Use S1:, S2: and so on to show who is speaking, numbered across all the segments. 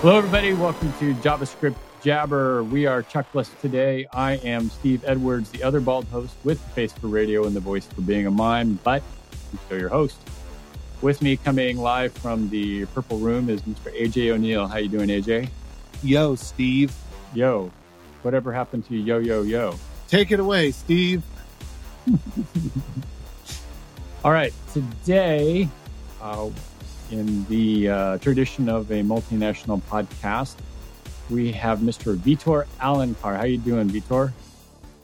S1: Hello, everybody. Welcome to JavaScript Jabber. We are Chuckless today. I am Steve Edwards, the other bald host with the face for radio and the voice for being a mime, but I'm still your host. With me coming live from the Purple Room is Mr. AJ O'Neill. How you doing, AJ?
S2: Yo, Steve.
S1: Yo. Whatever happened to you, yo, yo, yo?
S2: Take it away, Steve.
S1: All right. Today, uh, in the uh, tradition of a multinational podcast, we have Mr. Vitor Alencar. How you doing, Vitor?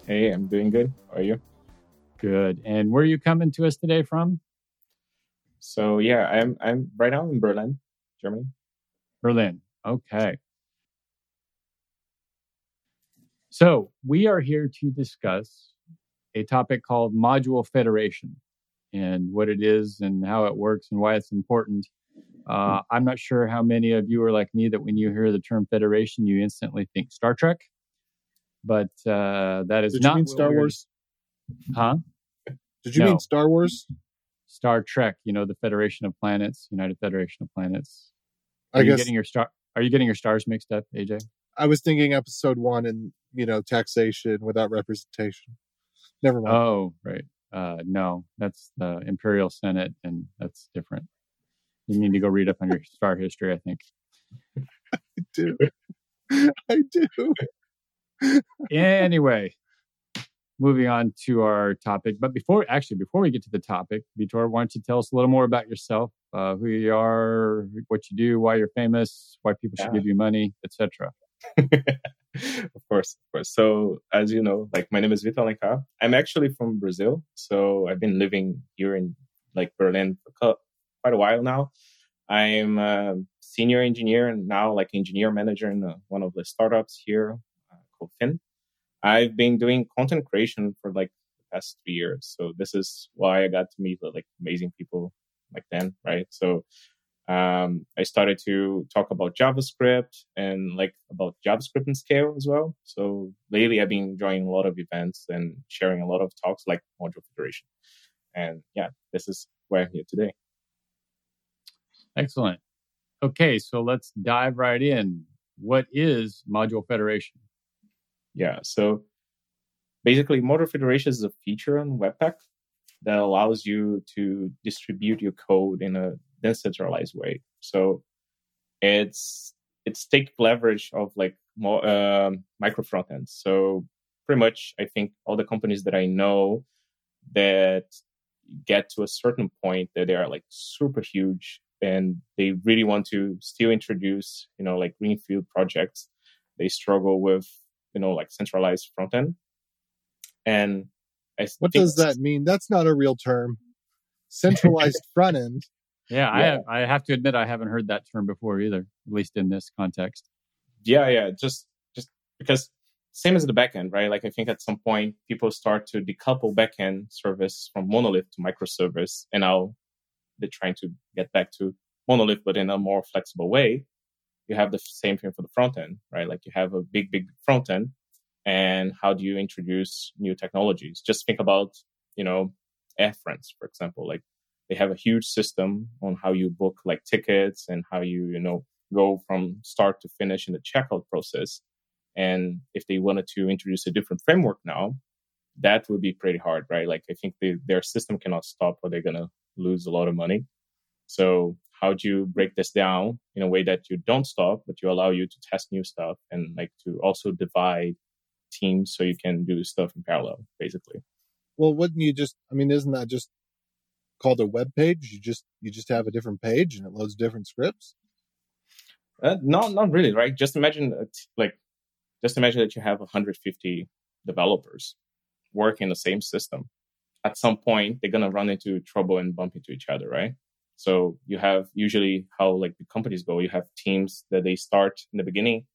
S3: Hey, I'm doing good. How are you?
S1: Good. And where are you coming to us today from?
S3: So yeah, I'm I'm right now in Berlin, Germany.
S1: Berlin. Okay. So we are here to discuss a topic called module federation and what it is and how it works and why it's important. Uh, I'm not sure how many of you are like me that when you hear the term federation, you instantly think Star Trek, but uh, that is
S2: Did
S1: not
S2: you mean Star Wars?
S1: huh?
S2: Did you
S1: No.
S2: mean Star Wars?
S1: Star Trek, you know, the Federation of Planets, United Federation of Planets. Are
S2: I
S1: you
S2: guess
S1: getting your star? Are you getting your stars mixed up, AJ?
S2: I was thinking episode one and you know taxation without representation. Never mind.
S1: Oh, right. Uh, no, that's the Imperial Senate, and that's different. You need to go read up on your star history, I think.
S2: I do. I do.
S1: Anyway, moving on to our topic. But before, actually, before we get to the topic, Vitor, why don't you tell us a little more about yourself, uh, who you are, what you do, why you're famous, why people should
S3: Yeah.
S1: give you money, etc.
S3: of course, of course. So as you know, like my name is Vitor. I'm actually from Brazil, so I've been living here in like Berlin for quite a while now. I'm a senior engineer and now like engineer manager in uh, one of the startups here uh, called Fin. I've been doing content creation for like the past three years, so this is why I got to meet like amazing people like then, right? So um, I started to talk about JavaScript and like about JavaScript and scale as well. So lately I've been joining a lot of events and sharing a lot of talks like Module Federation. And yeah, this is why I'm here today.
S1: Excellent. Okay, so let's dive right in. What is Module Federation?
S3: Yeah. So basically Module Federation is a feature on Webpack that allows you to distribute your code in a decentralized way. So it's it's take leverage of like more um, micro frontends. So pretty much, I think all the companies that I know that get to a certain point that they are like super huge and they really want to still introduce, you know, like greenfield projects. They struggle with, you know, like centralized front end. And I
S2: What does that mean? That's not a real term. Centralized front end.
S1: Yeah, I
S3: Yeah.
S1: have, I have to admit I haven't heard that term before either, at least in this context.
S3: yeah yeah just just because same as the backend right? Like i think at some point people start to decouple backend service from monolith to microservice and now they're trying to get back to monolith but in a more flexible way. You have the same thing for the front end right? Like you have a big big front end and how do you introduce new technologies? Just think about you know air france for example. Like they have a huge system on how you book like tickets and how you you know go from start to finish in the checkout process. And if they wanted to introduce a different framework now, that would be pretty hard, right? Like I think they, their system cannot stop or they're going to lose a lot of money. So how do you break this down in a way that you don't stop, but you allow you to test new stuff and like to also divide teams so you can do stuff in parallel, basically.
S2: Well, wouldn't you just? I mean, isn't that just called a web page? You just you just have a different page and it loads different scripts.
S3: Uh, no, not really, right? Just imagine, that, like, just imagine that you have 150 developers working the same system. At some point, they're gonna run into trouble and bump into each other, right? So you have usually how like the companies go. You have teams that they start in the beginning,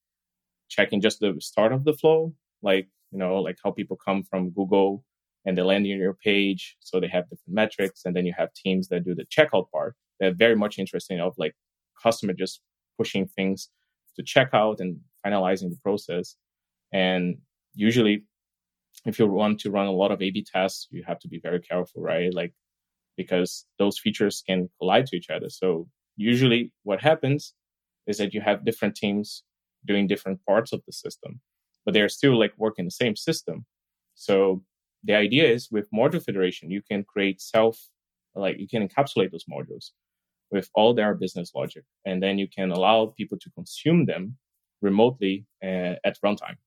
S3: checking just the start of the flow, like you know, like how people come from Google and they land on your page, so they have different metrics, and then you have teams that do the checkout part. They're very much interested of like customer just pushing things to checkout and finalizing the process. And usually, if you want to run a lot of A/B tests, you have to be very careful, right? Like because those features can collide to each other. So usually, what happens is that you have different teams doing different parts of the system, but they're still like working the same system. So the idea is with module federation, you can create self, like you can encapsulate those modules with all their business logic, and then you can allow people to consume them remotely uh, at runtime.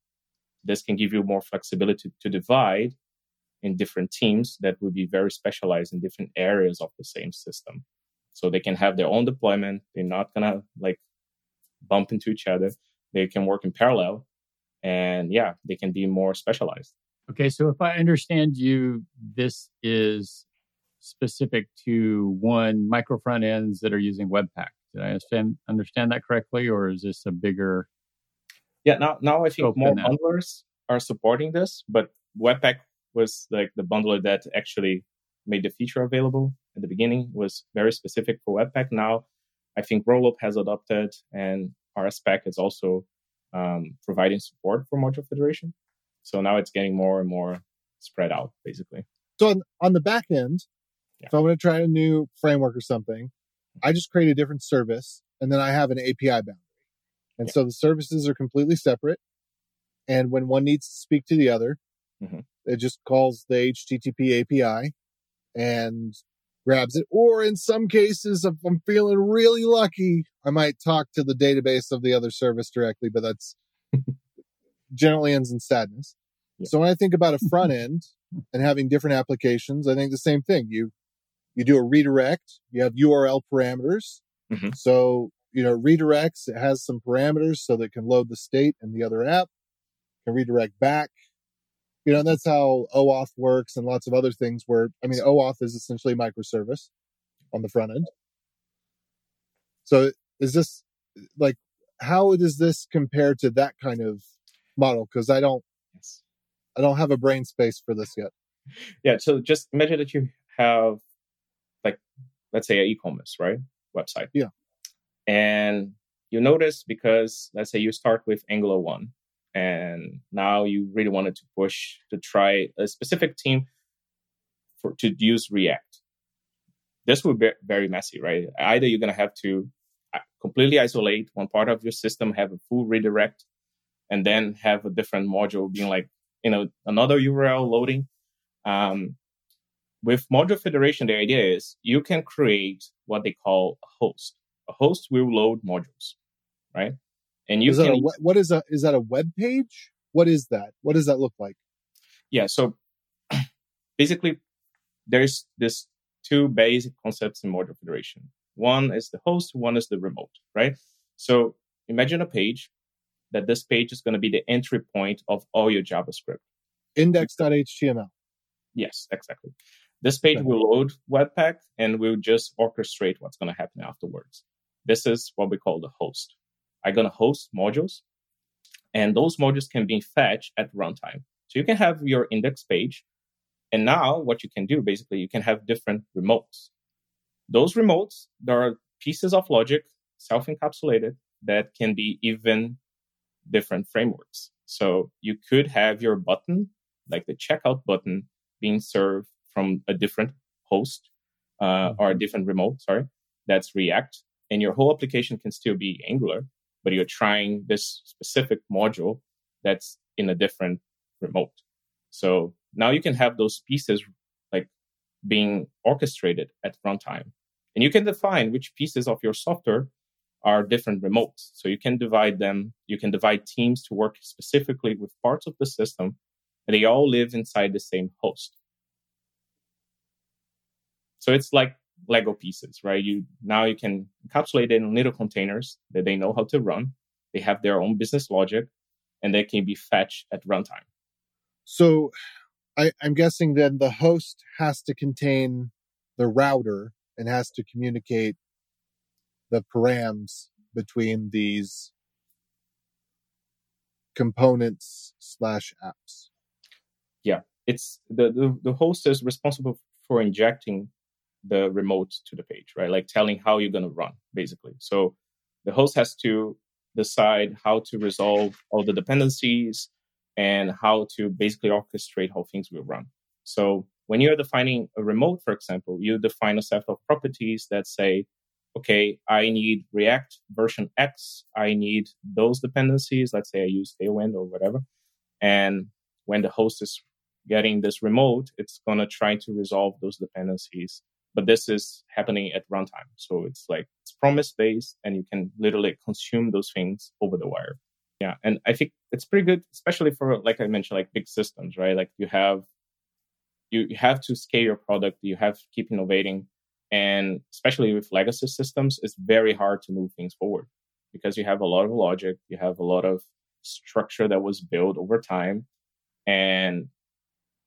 S3: This can give you more flexibility to divide in different teams that will be very specialized in different areas of the same system. So they can have their own deployment. They're not gonna like bump into each other. They can work in parallel, and yeah, they can be more specialized.
S1: Okay, so if I understand you, this is specific to one micro front ends that are using Webpack. Did I understand understand that correctly, or is this a bigger?
S3: Yeah, now now I think more bundlers are supporting this, but Webpack was like the bundler that actually made the feature available at the beginning. It was very specific for Webpack. Now I think Rollup has adopted, and Rspack is also um, providing support for module federation. So now it's getting more and more spread out, basically.
S2: So on, on the back end, yeah. if I want to try a new framework or something, I just create a different service and then I have an API boundary. And yeah. so the services are completely separate. And when one needs to speak to the other, mm-hmm. it just calls the HTTP API and grabs it. Or in some cases, if I'm feeling really lucky, I might talk to the database of the other service directly, but that's generally ends in sadness. Yeah. So when I think about a front end and having different applications, I think the same thing. You you do a redirect, you have URL parameters. Mm-hmm. So, you know, redirects, it has some parameters so that can load the state in the other app, can redirect back. You know, that's how OAuth works and lots of other things where, I mean, OAuth is essentially microservice on the front end. So is this like, how does this compare to that kind of model? Cause I don't, I don't have a brain space for this yet.
S3: Yeah. So just imagine that you have like let's say an e-commerce right website
S2: yeah
S3: and you notice because let's say you start with angular 1 and now you really wanted to push to try a specific team for to use react this would be very messy right either you're going to have to uh, completely isolate one part of your system have a full redirect and then have a different module being like you know another url loading um, with module federation, the idea is you can create what they call a host. A host will load modules, right?
S2: And you is can. A, what is a is that a web page? What is that? What does that look like?
S3: Yeah. So basically, there's this two basic concepts in module federation. One is the host, one is the remote, right? So imagine a page that this page is going to be the entry point of all your JavaScript.
S2: Index.html.
S3: Yes, exactly. This page will load Webpack and we'll just orchestrate what's going to happen afterwards. This is what we call the host. I'm going to host modules, and those modules can be fetched at runtime. So you can have your index page, and now what you can do basically, you can have different remotes. Those remotes, there are pieces of logic self-encapsulated that can be even different frameworks. So you could have your button, like the checkout button, being served from a different host uh, mm-hmm. or a different remote, sorry, that's React. And your whole application can still be Angular, but you're trying this specific module that's in a different remote. So now you can have those pieces like being orchestrated at runtime. And you can define which pieces of your software are different remotes. So you can divide them, you can divide teams to work specifically with parts of the system, and they all live inside the same host. So it's like Lego pieces, right? You now you can encapsulate it in little containers that they know how to run. They have their own business logic, and they can be fetched at runtime.
S2: So, I, I'm guessing then the host has to contain the router and has to communicate the params between these components slash apps.
S3: Yeah, it's the, the the host is responsible for injecting the remote to the page, right? Like telling how you're going to run, basically. So the host has to decide how to resolve all the dependencies and how to basically orchestrate how things will run. So when you're defining a remote, for example, you define a set of properties that say okay, I need React version X. I need those dependencies. Let's say I use Tailwind or whatever. And when the host is getting this remote, it's going to try to resolve those dependencies. But this is happening at runtime. So it's like it's promise based and you can literally consume those things over the wire. Yeah. And I think it's pretty good, especially for, like I mentioned, like big systems, right? Like you have, you have to scale your product. You have to keep innovating. And especially with legacy systems, it's very hard to move things forward because you have a lot of logic, you have a lot of structure that was built over time. And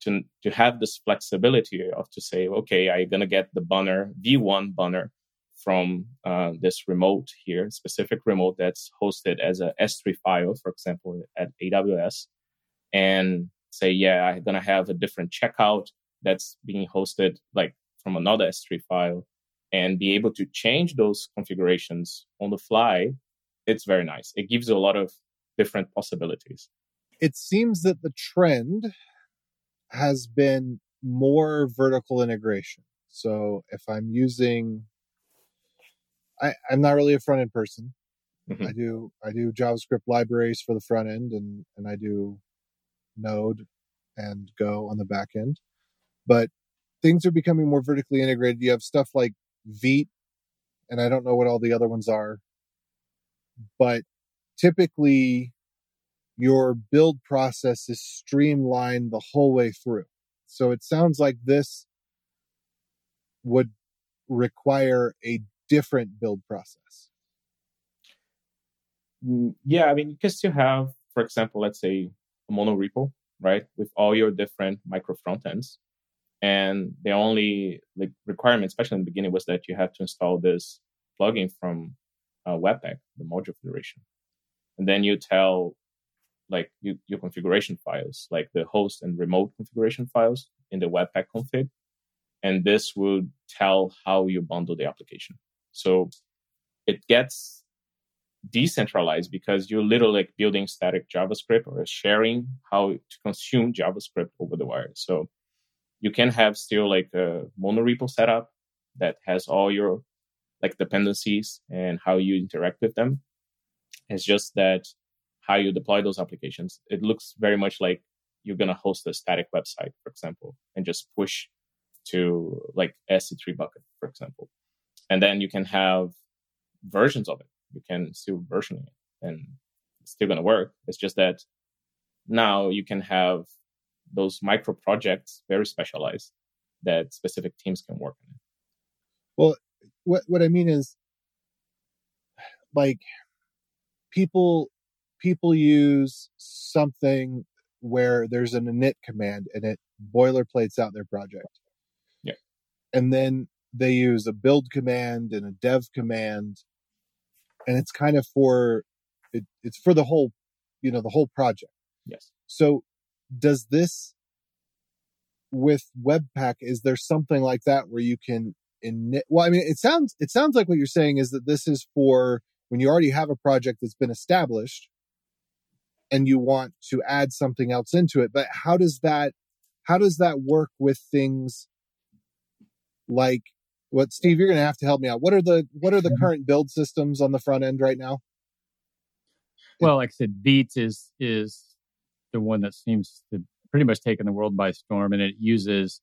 S3: to, to have this flexibility of to say, okay, I'm going to get the banner, V1 banner from uh, this remote here, specific remote that's hosted as a S3 file, for example, at AWS, and say, yeah, I'm going to have a different checkout that's being hosted like from another S3 file and be able to change those configurations on the fly. It's very nice. It gives you a lot of different possibilities.
S2: It seems that the trend has been more vertical integration. So if I'm using, I, I'm not really a front end person. Mm-hmm. I do I do JavaScript libraries for the front end, and and I do Node and Go on the back end. But things are becoming more vertically integrated. You have stuff like Vite, and I don't know what all the other ones are, but typically your build process is streamlined the whole way through. So it sounds like this would require a different build process.
S3: Mm, yeah, I mean, you can still have, for example, let's say a mono repo, right, with all your different micro front ends. And the only like requirement, especially in the beginning, was that you have to install this plugin from uh, Webpack, the module federation. And then you tell like you, your configuration files, like the host and remote configuration files in the Webpack config. And this would tell how you bundle the application. So it gets decentralized because you're literally like building static JavaScript or sharing how to consume JavaScript over the wire. So you can have still like a monorepo setup that has all your like dependencies and how you interact with them. It's just that how you deploy those applications. It looks very much like you're going to host a static website, for example, and just push to like S3 bucket, for example. And then you can have versions of it. You can still version it and it's still going to work. It's just that now you can have those micro projects very specialized that specific teams can work on.
S2: Well, what, what I mean is like people people use something where there's an init command and it boilerplates out their project.
S3: Yeah.
S2: And then they use a build command and a dev command. And it's kind of for it, it's for the whole, you know, the whole project.
S3: Yes.
S2: So does this with Webpack, is there something like that where you can init? Well, I mean, it sounds, it sounds like what you're saying is that this is for when you already have a project that's been established and you want to add something else into it. But how does that how does that work with things like what Steve, you're gonna have to help me out. What are the what are the current build systems on the front end right now?
S1: Well, like I said, Vite is is the one that seems to pretty much taken the world by storm and it uses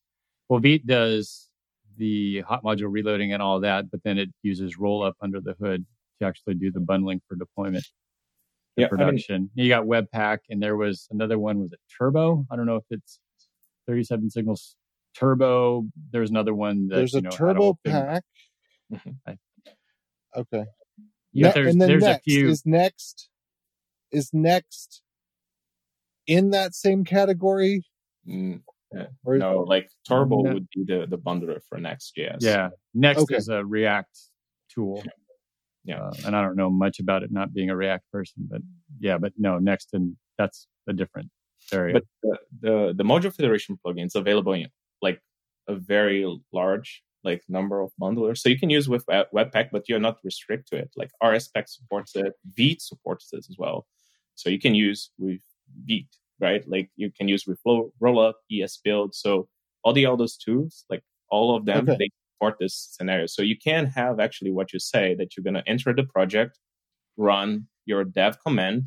S1: well Vite does the hot module reloading and all that, but then it uses rollup under the hood to actually do the bundling for deployment yeah, production. I mean, you got Webpack, and there was another one. Was it Turbo? I don't know if it's 37 signals Turbo. There's another one. That,
S2: there's
S1: a
S2: you know, Turbo Pack. Mm-hmm. I, okay.
S1: Yeah, ne- and then there's
S2: next
S1: a few.
S2: is next is next in that same category.
S3: Mm, yeah. Or, no, like Turbo no. would be the the bundler for Next.js.
S1: Yeah, Next okay. is a React tool. Yeah. Uh, and I don't know much about it not being a React person, but yeah, but no, next and that's a different area.
S3: But the, the, the module federation plugin is available in like a very large like number of bundlers. So you can use with Webpack, but you're not restricted to it. Like Rspack supports it, Vite supports this as well. So you can use with Vite, right? Like you can use with Flow, Rollup, ES Build. So all the all those tools, like all of them, okay. they support this scenario. So you can have actually what you say that you're going to enter the project, run your dev command,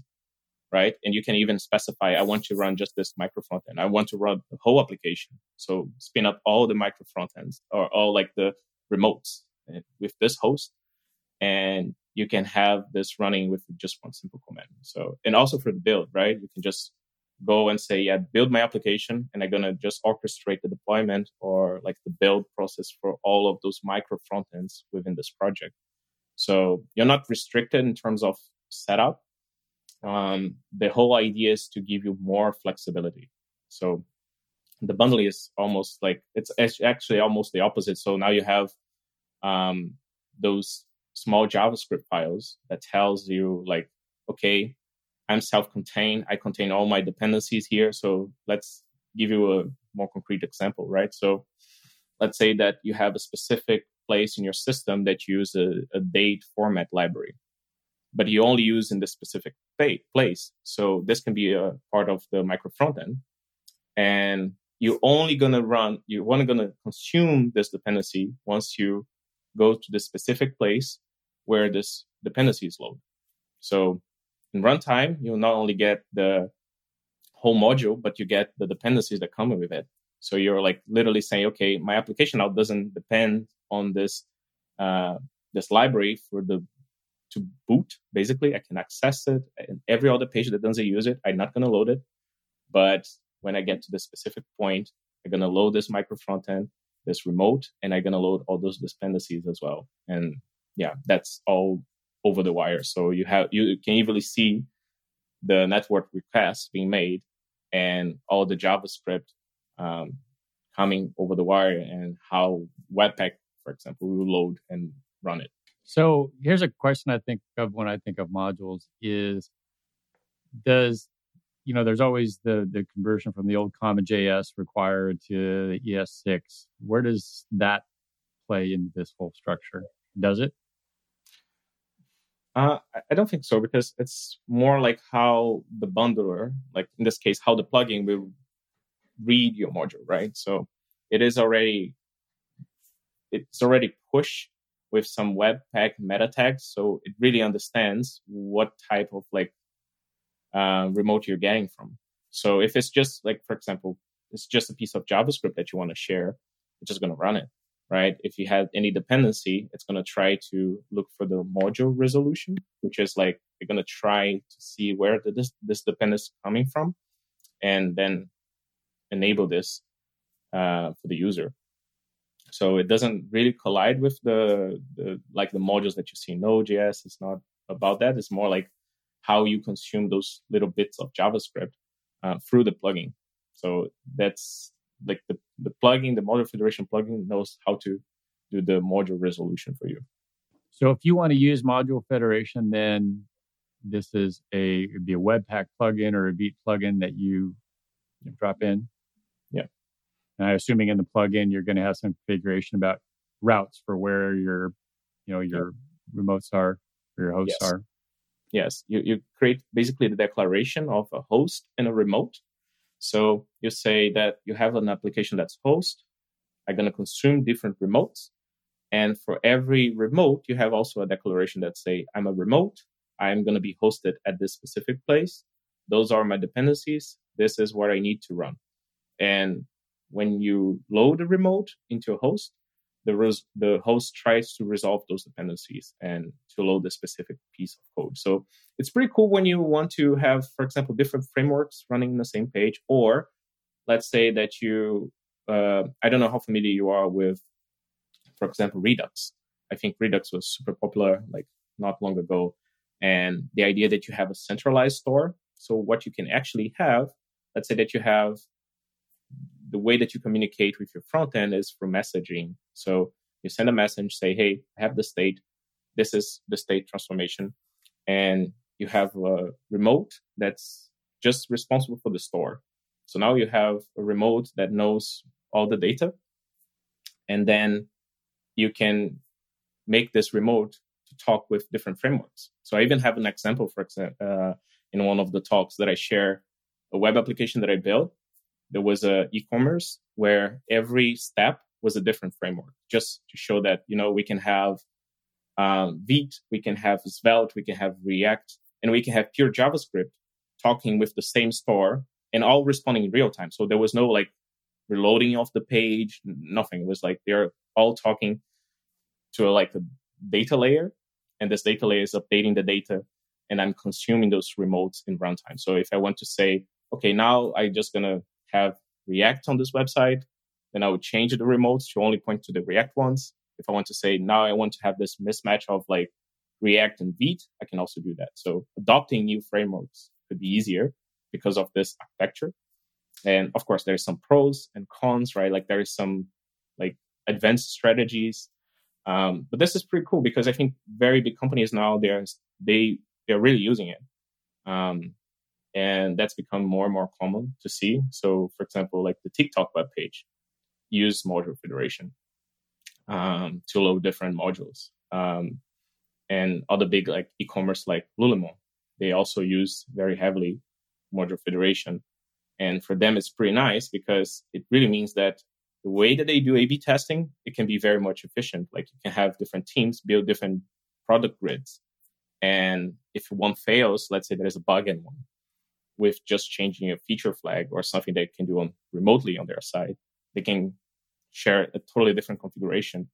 S3: right? And you can even specify, I want to run just this micro front end. I want to run the whole application. So spin up all the micro front ends or all like the remotes eh, with this host. And you can have this running with just one simple command. So, and also for the build, right? You can just go and say, yeah, build my application and I'm going to just orchestrate the deployment or like the build process for all of those micro front ends within this project. So you're not restricted in terms of setup. Um, the whole idea is to give you more flexibility. So the bundle is almost like it's actually almost the opposite. So now you have um, those small JavaScript files that tells you like, okay, I'm self-contained. I contain all my dependencies here. So let's give you a more concrete example, right? So let's say that you have a specific place in your system that you use a, a date format library, but you only use in this specific place. So this can be a part of the micro front end. And you're only going to run, you're only going to consume this dependency once you go to the specific place where this dependency is loaded. So in runtime, you'll not only get the whole module, but you get the dependencies that come with it. So you're like literally saying, okay, my application now doesn't depend on this uh, this library for the to boot. Basically, I can access it. And every other page that doesn't use it, I'm not to load it. But when I get to the specific point, I'm to load this micro front end, this remote, and I'm to load all those dependencies as well. And yeah, that's all over the wire. So you have you can easily see the network requests being made and all the JavaScript um, coming over the wire and how Webpack, for example, will load and run it.
S1: So here's a question I think of when I think of modules is does you know there's always the the conversion from the old common JS required to the ES6. Where does that play into this whole structure? Does it?
S3: Uh, I don't think so because it's more like how the bundler, like in this case, how the plugin will read your module, right? So it is already it's already pushed with some Webpack meta tags, so it really understands what type of like uh, remote you're getting from. So if it's just like, for example, it's just a piece of JavaScript that you want to share, it's just going to run it right? If you have any dependency, it's going to try to look for the module resolution, which is like you're going to try to see where the, this, this dependency is coming from and then enable this uh, for the user. So it doesn't really collide with the, the like the modules that you see in Node.js. It's not about that. It's more like how you consume those little bits of JavaScript uh, through the plugin. So that's like the, the plugin, the module federation plugin knows how to do the module resolution for you.
S1: So if you want to use module federation, then this is a it'd be a Webpack plugin or a Vite plugin that you, drop in.
S3: Yeah.
S1: And I'm assuming in the plugin you're going to have some configuration about routes for where your, you know, your yeah. remotes are, or your hosts
S3: yes.
S1: are.
S3: Yes, you, you create basically the declaration of a host and a remote, so you say that you have an application that's host, are going to consume different remotes. And for every remote, you have also a declaration that say, I'm a remote. I'm going to be hosted at this specific place. Those are my dependencies. This is what I need to run. And when you load a remote into a host, the, res- the host tries to resolve those dependencies and to load the specific piece of code. So it's pretty cool when you want to have, for example, different frameworks running in the same page. Or let's say that you, uh, I don't know how familiar you are with, for example, Redux. I think Redux was super popular like not long ago. And the idea that you have a centralized store. So what you can actually have, let's say that you have the way that you communicate with your front end is through messaging. So you send a message, say, hey, I have the state. This is the state transformation. And you have a remote that's just responsible for the store. So now you have a remote that knows all the data. And then you can make this remote to talk with different frameworks. So I even have an example, for example, uh, in one of the talks that I share a web application that I built there was a e-commerce where every step was a different framework, just to show that you know we can have um, Vite, we can have Svelte, we can have React, and we can have pure JavaScript talking with the same store and all responding in real time. So there was no like reloading of the page, nothing. It was like they're all talking to a, like a data layer, and this data layer is updating the data, and I'm consuming those remotes in runtime. So if I want to say, okay, now I'm just gonna have React on this website, then I would change the remotes to only point to the React ones. If I want to say now I want to have this mismatch of like React and Vite, I can also do that. So adopting new frameworks could be easier because of this architecture. And of course, there's some pros and cons, right? Like there is some like advanced strategies. Um, but this is pretty cool because I think very big companies now they're they they're really using it. Um, and that's become more and more common to see. So, for example, like the TikTok web page use module federation um, to load different modules. Um, and other big like e-commerce like Lululemon, they also use very heavily module federation. And for them, it's pretty nice because it really means that the way that they do A/B testing, it can be very much efficient. Like you can have different teams build different product grids, and if one fails, let's say there is a bug in one, with just changing a feature flag or something they can do on remotely on their side, they can share a totally different configuration.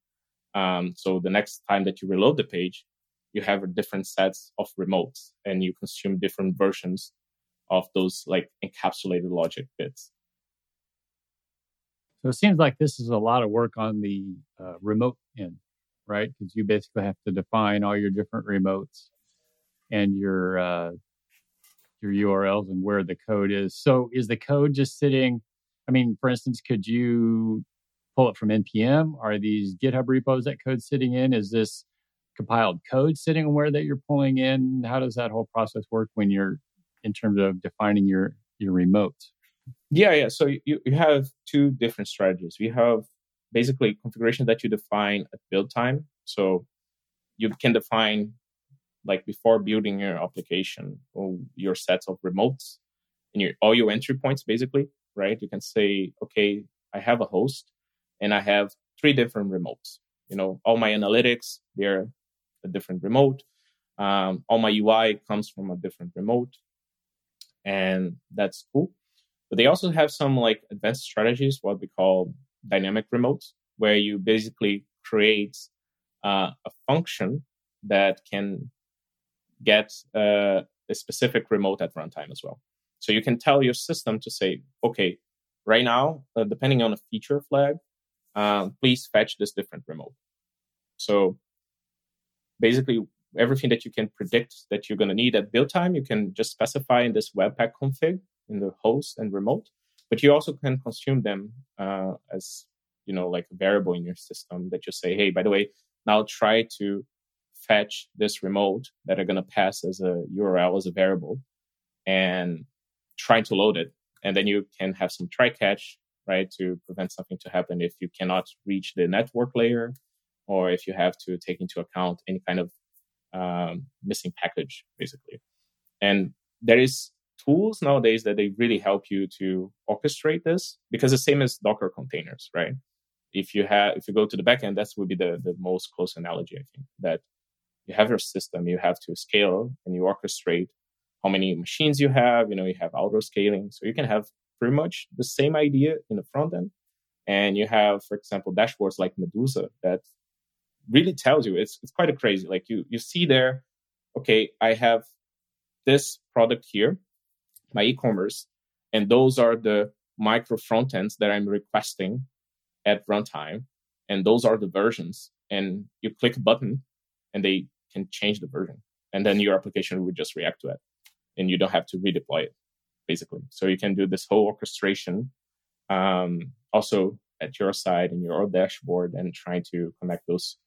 S3: Um, so the next time that you reload the page, you have different sets of remotes and you consume different versions of those like encapsulated logic bits.
S1: So it seems like this is a lot of work on the uh, remote end, right? Because you basically have to define all your different remotes and your uh, your URLs and where the code is. So is the code just sitting? I mean, for instance, could you pull it from npm? Are these GitHub repos that code sitting in? Is this compiled code sitting where that you're pulling in? How does that whole process work when you're in terms of defining your your remote?
S3: Yeah, yeah. So you, you have two different strategies. We have basically configuration that you define at build time. So you can define like before building your application or your sets of remotes and your all your entry points basically, right? You can say, okay, I have a host and I have three different remotes. You know, all my analytics, they're a different remote. Um, all my UI comes from a different remote and that's cool. But they also have some like advanced strategies, what we call dynamic remotes, where you basically create uh, a function that can get uh, a specific remote at runtime as well. So you can tell your system to say, okay, right now, uh, depending on a feature flag, um, please fetch this different remote. So basically, everything that you can predict that you're going to need at build time, you can just specify in this Webpack config in the host and remote. But you also can consume them uh, as you know, like a variable in your system that you say, hey, by the way, now try to fetch this remote that are going to pass as a URL as a variable and trying to load it. And then you can have some try catch, right, to prevent something to happen if you cannot reach the network layer or if you have to take into account any kind of um, missing package, basically. And there is tools nowadays that they really help you to orchestrate this because the same as Docker containers, right? If you have, if you go to the backend, that would be the, the most close analogy, I think, that you have your system, you have to scale and you orchestrate how many machines you have, you know, you have auto scaling. So you can have pretty much the same idea in the front end. And you have, for example, dashboards like Medusa that really tells you it's it's quite a crazy. Like you you see there, okay, I have this product here, my e-commerce, and those are the micro front ends that I'm requesting at runtime, and those are the versions. And you click a button, and they can change the version, and then your application would just react to it, and you don't have to redeploy it, basically. So you can do this whole orchestration. Um, also at your side in your dashboard and trying to connect those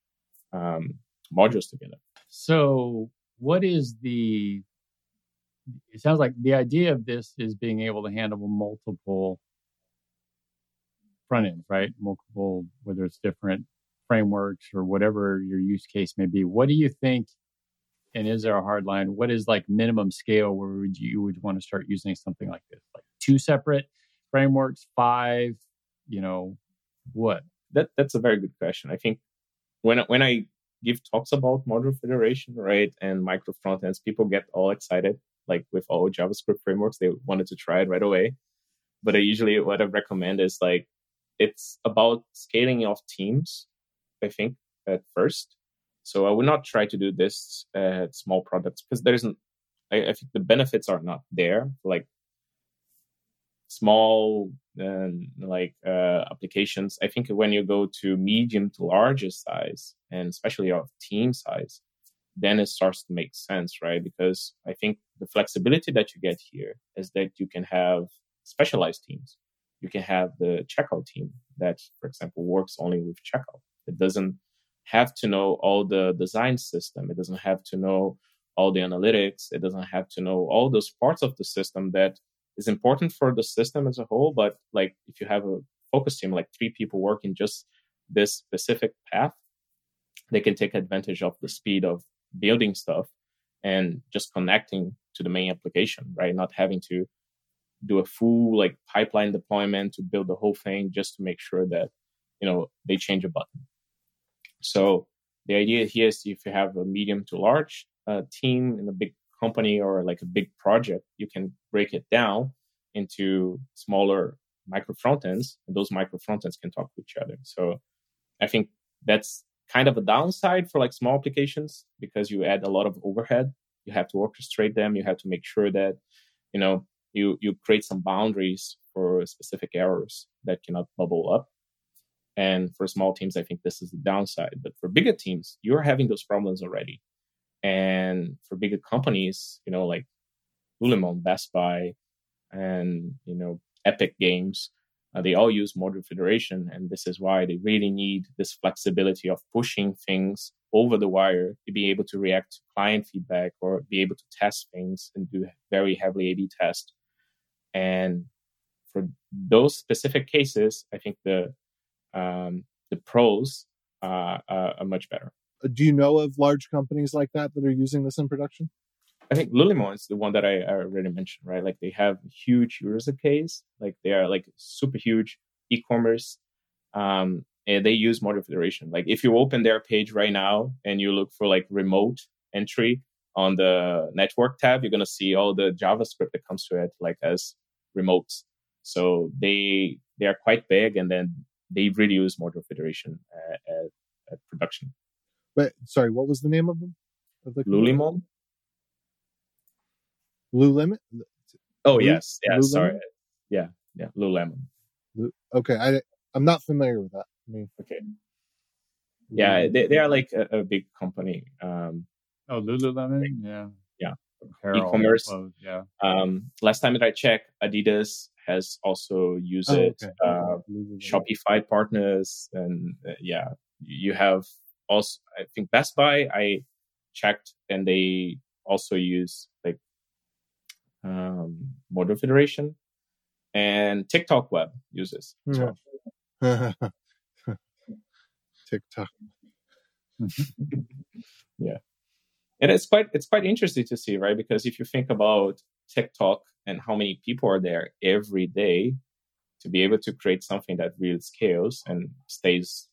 S3: um, modules together.
S1: So, what is the? It sounds like the idea of this is being able to handle multiple front ends, right? Multiple, whether it's different frameworks or whatever your use case may be. What do you think? And is there a hard line? What is like minimum scale where would you would want to start using something like this? Like two separate frameworks, five, you know, what?
S3: that that's a very good question. I think when when I give talks about modular federation, right, and micro frontends, people get all excited, like with all JavaScript frameworks, they wanted to try it right away. But I usually what I recommend is like it's about scaling of teams. I think at first, so I would not try to do this at small products because there isn't. I, I think the benefits are not there. Like small and like uh, applications. I think when you go to medium to larger size, and especially of team size, then it starts to make sense, right? Because I think the flexibility that you get here is that you can have specialized teams. You can have the checkout team that, for example, works only with checkout. It doesn't have to know all the design system. It doesn't have to know all the analytics. It doesn't have to know all those parts of the system that is important for the system as a whole. But like if you have a focus team, like three people working just this specific path, they can take advantage of the speed of building stuff and just connecting to the main application, right? Not having to do a full like pipeline deployment to build the whole thing just to make sure that you know they change a button. So the idea here is if you have a medium to large uh, team in a big company or like a big project, you can break it down into smaller micro frontends, and those micro frontends can talk to each other. So I think that's kind of a downside for like small applications because you add a lot of overhead. You have to orchestrate them. You have to make sure that you know you you create some boundaries for specific errors that cannot bubble up. And for small teams, I think this is the downside. But for bigger teams, you're having those problems already. And for bigger companies, you know, like Lululemon, Best Buy, and you know, Epic Games, uh, they all use modular federation, and this is why they really need this flexibility of pushing things over the wire to be able to react to client feedback or be able to test things and do very heavily A/B test. And for those specific cases, I think the um, the pros uh, are much better.
S2: Uh, do you know of large companies like that that are using this in production?
S3: I think Lululemon is the one that I, I already mentioned, right? Like they have huge user case, like they are like super huge e-commerce, um, and they use modular federation. Like if you open their page right now and you look for like remote entry on the network tab, you're gonna see all the JavaScript that comes to it, like as remotes. So they they are quite big, and then they really use modular federation at, at, at production.
S2: But sorry, what was the name of them?
S3: Of the Lululemon.
S2: Lululemon.
S3: Oh Lul- yes, yeah. Lululemon? Sorry, yeah, yeah. Lululemon.
S2: Okay, I I'm not familiar with that. I mean,
S3: okay. Yeah, they, they are like a, a big company. Um,
S1: oh, Lululemon. Yeah.
S3: Yeah. Apparel, e-commerce. Clothes, yeah. Um, last time that I checked, Adidas has also used oh, it. Okay. Uh, Shopify partners, and uh, yeah, you have also I think Best Buy I checked and they also use like um, Modular Federation and TikTok Web uses as well.
S2: TikTok.
S3: yeah. And it's quite it's quite interesting to see, right? Because if you think about TikTok and how many people are there every day to be able to create something that really scales and stays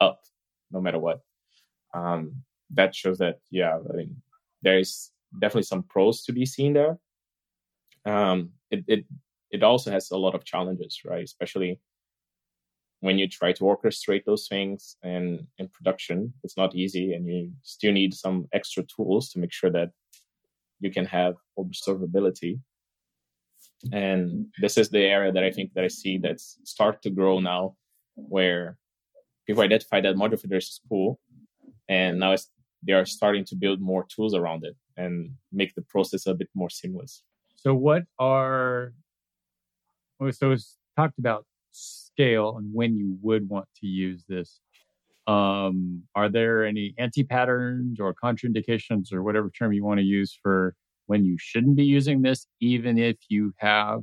S3: up no matter what. Um, that shows that, yeah, I mean, there is definitely some pros to be seen there. Um, it, it, it also has a lot of challenges, right? Especially when you try to orchestrate those things and in production, it's not easy and you still need some extra tools to make sure that you can have observability. And this is the area that I think that I see that's start to grow now, where people identify that modular federation is cool, and now they are starting to build more tools around it and make the process a bit more seamless.
S1: So, what are so it's talked about scale and when you would want to use this. Um, are there any anti patterns or contraindications or whatever term you want to use for when you shouldn't be using this, even if you have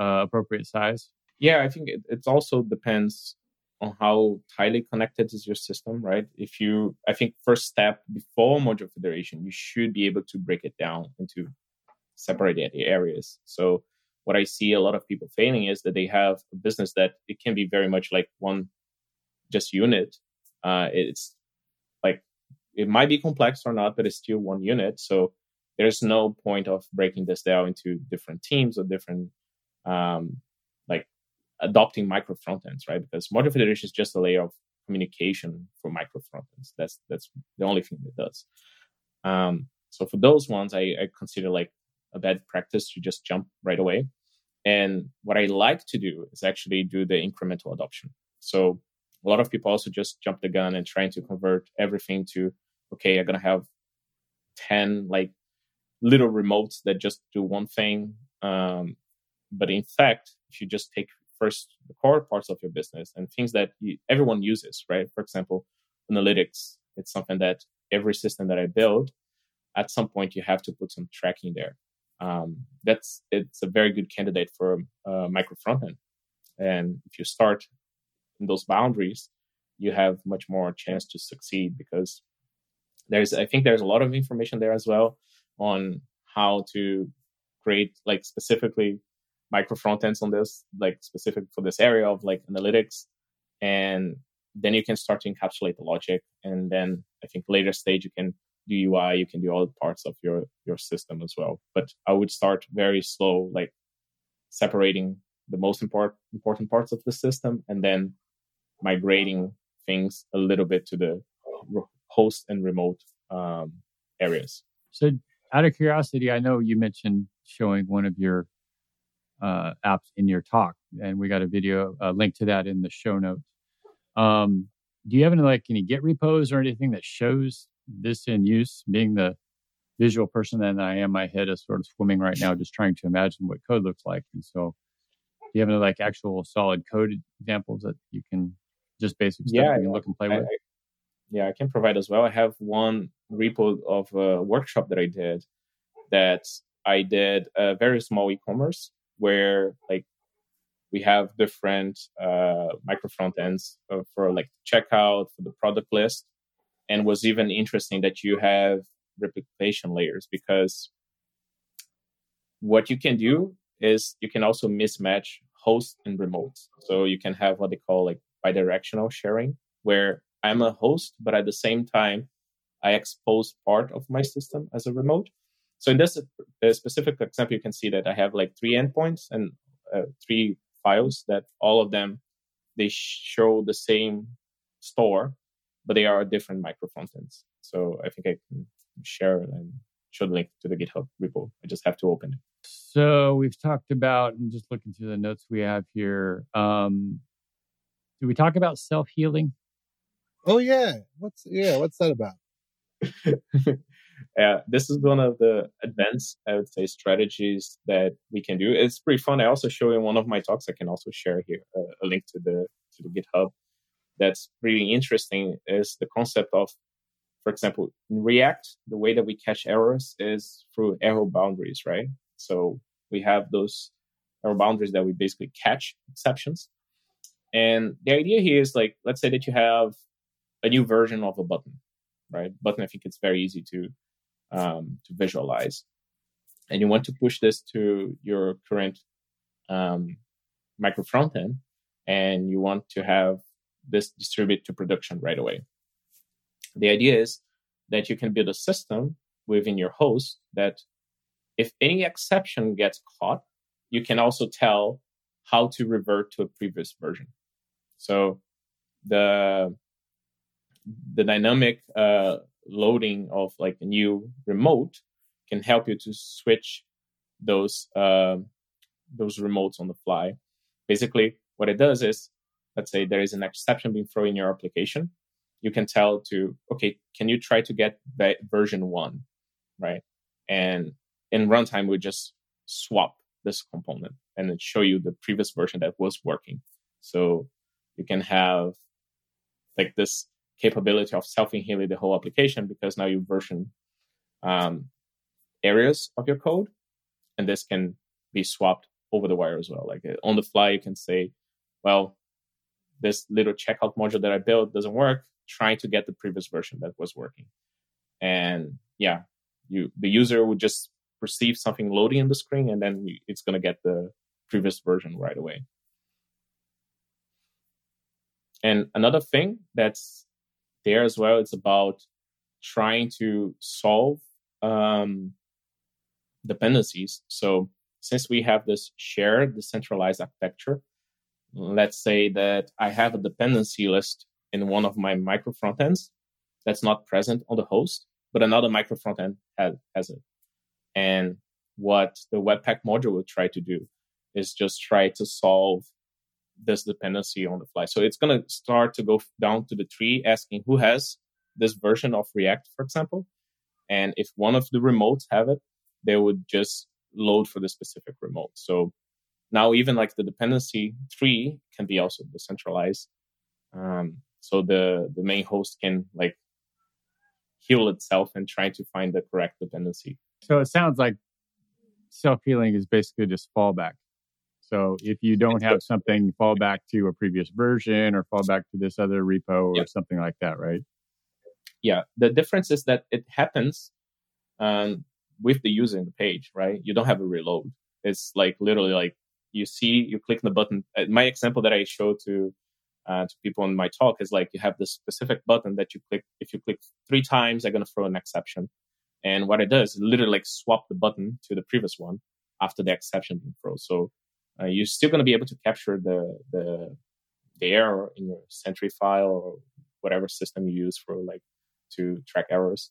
S1: uh, appropriate size?
S3: Yeah, I think it, it also depends on how tightly connected is your system, right? If you, I think first step before modular federation, you should be able to break it down into separated areas. So what I see a lot of people failing is that they have a business that it can be very much like one just unit, uh, it's like it might be complex or not, but it's still one unit. So there's no point of breaking this down into different teams or different um, like adopting micro frontends, right? Because module federation is just a layer of communication for micro frontends. That's that's the only thing it does. Um, so for those ones, I, I consider like a bad practice to just jump right away. And what I like to do is actually do the incremental adoption. So a lot of people also just jump the gun and trying to convert everything to, okay, I'm to have 10 like little remotes that just do one thing. Um, but in fact, if you just take first the core parts of your business and things that you, everyone uses, right? For example, analytics, it's something that every system that I build, at some point you have to put some tracking there um, that's it's a very good candidate for uh, micro frontend. And if you start those boundaries, you have much more chance to succeed because there's I think there's a lot of information there as well on how to create like specifically micro frontends on this, like specific for this area of like analytics. And then you can start to encapsulate the logic. And then I think later stage you can do UI, you can do all parts of your your system as well. But I would start very slow, like separating the most important important parts of the system, and then migrating things a little bit to the host and remote um, areas.
S1: So, out of curiosity, I know you mentioned showing one of your uh, apps in your talk, and we got a video a link to that in the show notes. Um, do you have any like any Git repos or anything that shows this in use, being the visual person that I am, my head is sort of swimming right now, just trying to imagine what code looks like. And so, do you have any like actual solid code examples that you can just basic stuff yeah, you can look and play I, with? I,
S3: yeah, I can provide as well. I have one repo of a workshop that I did that I did a very small e-commerce where like we have different uh, micro front ends uh, for like checkout for the product list and was even interesting that you have replication layers because what you can do is you can also mismatch host and remote. So you can have what they call like bidirectional sharing, where I'm a host, but at the same time, I expose part of my system as a remote. So in this specific example, you can see that I have like three endpoints and uh, three files that all of them they show the same store, but they are different micro frontends. So I think I can share and show the link to the GitHub repo. I just have to open it.
S1: So we've talked about, and just looking through the notes we have here. Um, do we talk about self healing?
S2: Oh yeah, what's yeah, what's that about?
S3: yeah, this is one of the advanced, I would say, strategies that we can do. It's pretty fun. I also show in one of my talks. I can also share here uh, a link to the to the GitHub that's really interesting is the concept of, for example, in React, the way that we catch errors is through error boundaries, right? So we have those error boundaries that we basically catch exceptions. And the idea here is like, let's say that you have a new version of a button, right? Button, I think it's very easy to um, to visualize, and you want to push this to your current um, micro front end, and you want to have this distribute to production right away. The idea is that you can build a system within your host that if any exception gets caught, you can also tell how to revert to a previous version. So the the dynamic uh, loading of like a new remote can help you to switch those uh, those remotes on the fly. Basically, what it does is let's say there is an exception being thrown in your application, you can tell to, okay, can you try to get version one, right? And in runtime, we just swap this component and then show you the previous version that was working. So you can have like this capability of self-healing the whole application because now you version um, areas of your code, and this can be swapped over the wire as well. Like on the fly, you can say, well, this little checkout module that I built doesn't work, trying to get the previous version that was working. And yeah, you the user would just perceive something loading in the screen, and then it's going to get the previous version right away. And another thing that's there as well, it's about trying to solve um, dependencies. So since we have this shared decentralized architecture, let's say that I have a dependency list in one of my micro frontends that's not present on the host, but another micro frontend has, has it. And what the Webpack module will try to do is just try to solve this dependency on the fly. So it's going to start to go down to the tree asking who has this version of React, for example. And if one of the remotes have it, they would just load for the specific remote. So now even like the dependency tree can be also decentralized. Um, so the, the main host can like heal itself and try to find the correct dependency.
S1: So it sounds like self healing is basically just fallback. So if you don't have something, fall back to a previous version or fall back to this other repo or something like that, right?
S3: Yeah. The difference is that it happens um, with the user in the page, right? You don't have a reload. It's like literally like you see, you click the button. Uh, my example that I show to uh, to people in my talk is like you have this specific button that you click. If you click three times, they're going to throw an exception. And what it does, is literally like swap the button to the previous one after the exception being thrown. So uh, you're still going to be able to capture the, the, error in your Sentry file or whatever system you use for like to track errors.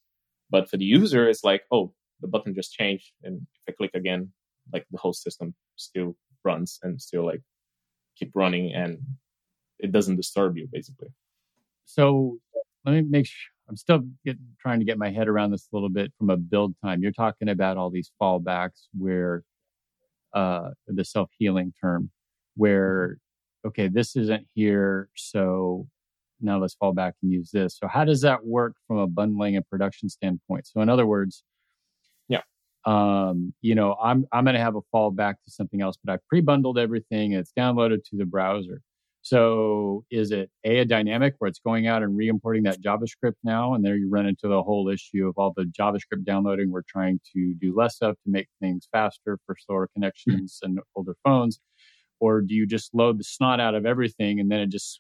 S3: But for the user, it's like, oh, the button just changed. And if I click again, like the whole system still runs and still like keep running and it doesn't disturb you basically.
S1: So let me make sure I'm still getting, trying to get my head around this a little bit from a build time. You're talking about all these fallbacks where uh, the self healing term, where okay, this isn't here, so now let's fall back and use this. So how does that work from a bundling and production standpoint? So in other words,
S3: yeah,
S1: um, you know, I'm I'm going to have a fallback to something else, but I've pre-bundled everything. It's downloaded to the browser. So is it a, a dynamic where it's going out and re-importing that JavaScript now, and there you run into the whole issue of all the JavaScript downloading. We're trying to do less of to make things faster for slower hmm. connections and older phones, or do you just load the snot out of everything and then it just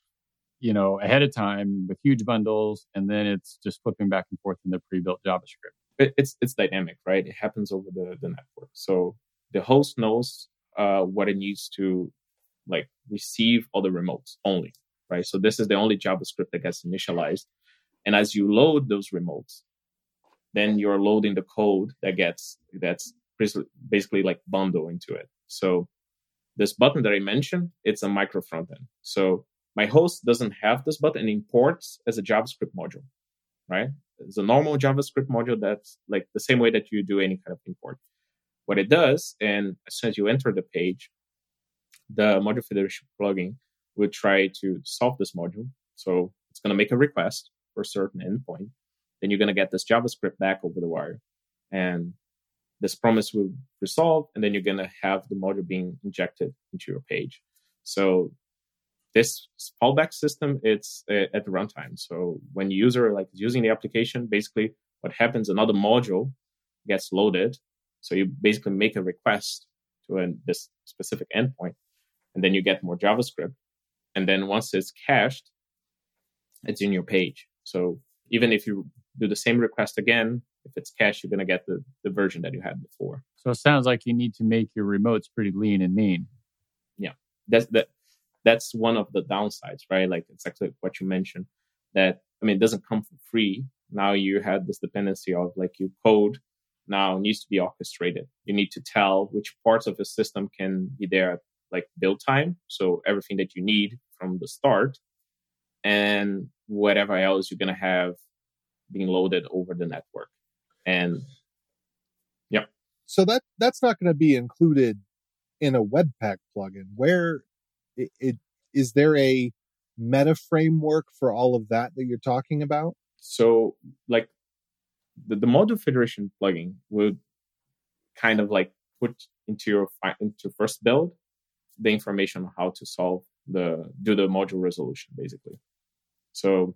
S1: you know ahead of time with huge bundles, and then it's just flipping back and forth in the pre-built JavaScript?
S3: It's it's dynamic, right? It happens over the the network, so the host knows uh, what it needs to like receive all the remotes only, right? So this is the only JavaScript that gets initialized. And as you load those remotes, then you're loading the code that gets, that's basically like bundle into it. So this button that I mentioned, it's a micro frontend. So my host doesn't have this button, imports as a JavaScript module, right? It's a normal JavaScript module that's like the same way that you do any kind of import. What it does, and as soon as you enter the page, the module federation plugin will try to solve this module. So it's going to make a request for a certain endpoint. Then you're going to get this JavaScript back over the wire. And this promise will resolve, and then you're going to have the module being injected into your page. So this fallback system, it's uh, at the runtime. So when user like is using the application, basically what happens, another module gets loaded. So you basically make a request to a, this specific endpoint, and then you get more JavaScript. And then once it's cached, it's in your page. So even if you do the same request again, if it's cached, you're going to get the, the version that you had before.
S1: So it sounds like you need to make your remotes pretty lean and mean.
S3: Yeah, that's that. That's one of the downsides, right? Like it's actually what you mentioned. That I mean, it doesn't come for free. Now you have this dependency of like your code now needs to be orchestrated. You need to tell which parts of the system can be there like build time. So everything that you need from the start and whatever else you're going to have being loaded over the network. And yeah.
S2: So that, that's not going to be included in a Webpack plugin where it, it is there a meta framework for all of that that you're talking about?
S3: So like the, the module federation plugin would kind of like put into your into first build the information on how to solve the do the module resolution basically. So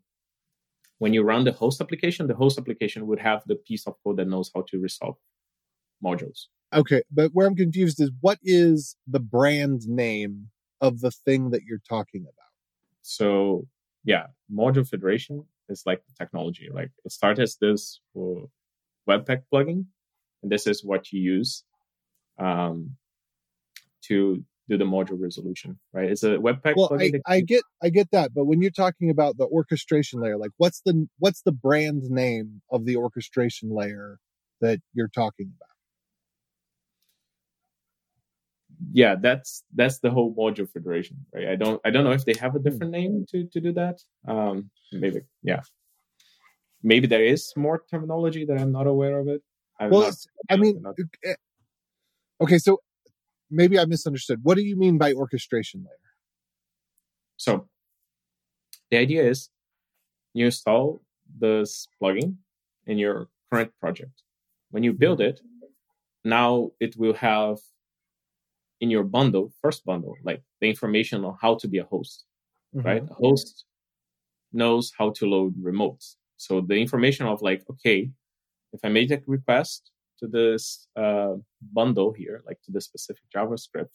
S3: when you run the host application, the host application would have the piece of code that knows how to resolve modules.
S2: Okay, but where I'm confused is what is the brand name of the thing that you're talking about?
S3: So yeah, module federation is like the technology. Like it started as this Webpack plugin, and this is what you use um, to do the module resolution, right? It's a Webpack
S2: well. I, I get I get that, but when you're talking about the orchestration layer, like what's the what's the brand name of the orchestration layer that you're talking about?
S3: yeah, that's that's the whole module federation, right? I don't I don't know if they have a different name to to do that. Um, maybe yeah, maybe there is more terminology that I'm not aware of it.
S2: i well, not, I mean, not... Eh, okay, so maybe I misunderstood. What do you mean by orchestration layer?
S3: So the idea is you install this plugin in your current project. When you build it, now it will have in your bundle, first bundle, like the information on how to be a host, mm-hmm. right? A host knows how to load remotes. So the information of like, okay, if I make a request to this uh, bundle here, like to the specific JavaScript,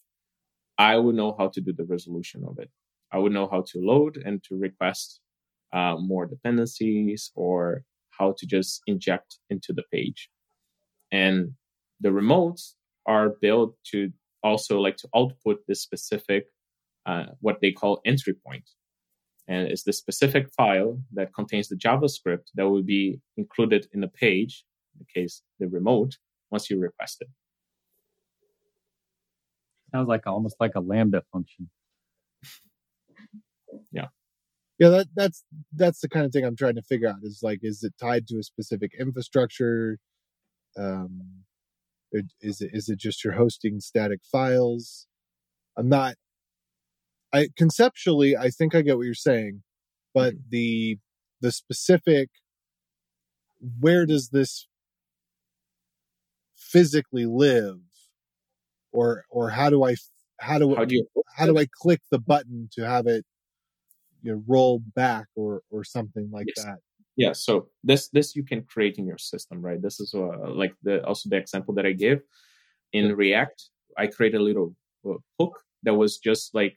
S3: I would know how to do the resolution of it. I would know how to load and to request uh, more dependencies or how to just inject into the page. And the remotes are built to also like to output this specific, uh, what they call entry point. And it's the specific file that contains the JavaScript that will be included in the page, the case the remote, once you request it.
S1: Sounds like almost like a Lambda function.
S3: yeah.
S2: Yeah, that, that's that's the kind of thing I'm trying to figure out. Is like, is it tied to a specific infrastructure? Um, is it is it just you're hosting static files? I'm not. I conceptually, I think I get what you're saying, but mm-hmm. the the specific where does this physically live, or or how do I how do how do, you, how do I click the button to have it you know, roll back or or something like yes. that?
S3: yeah so this this you can create in your system right? This is uh, like the also the example that i gave. In react i created a little uh, hook that was just like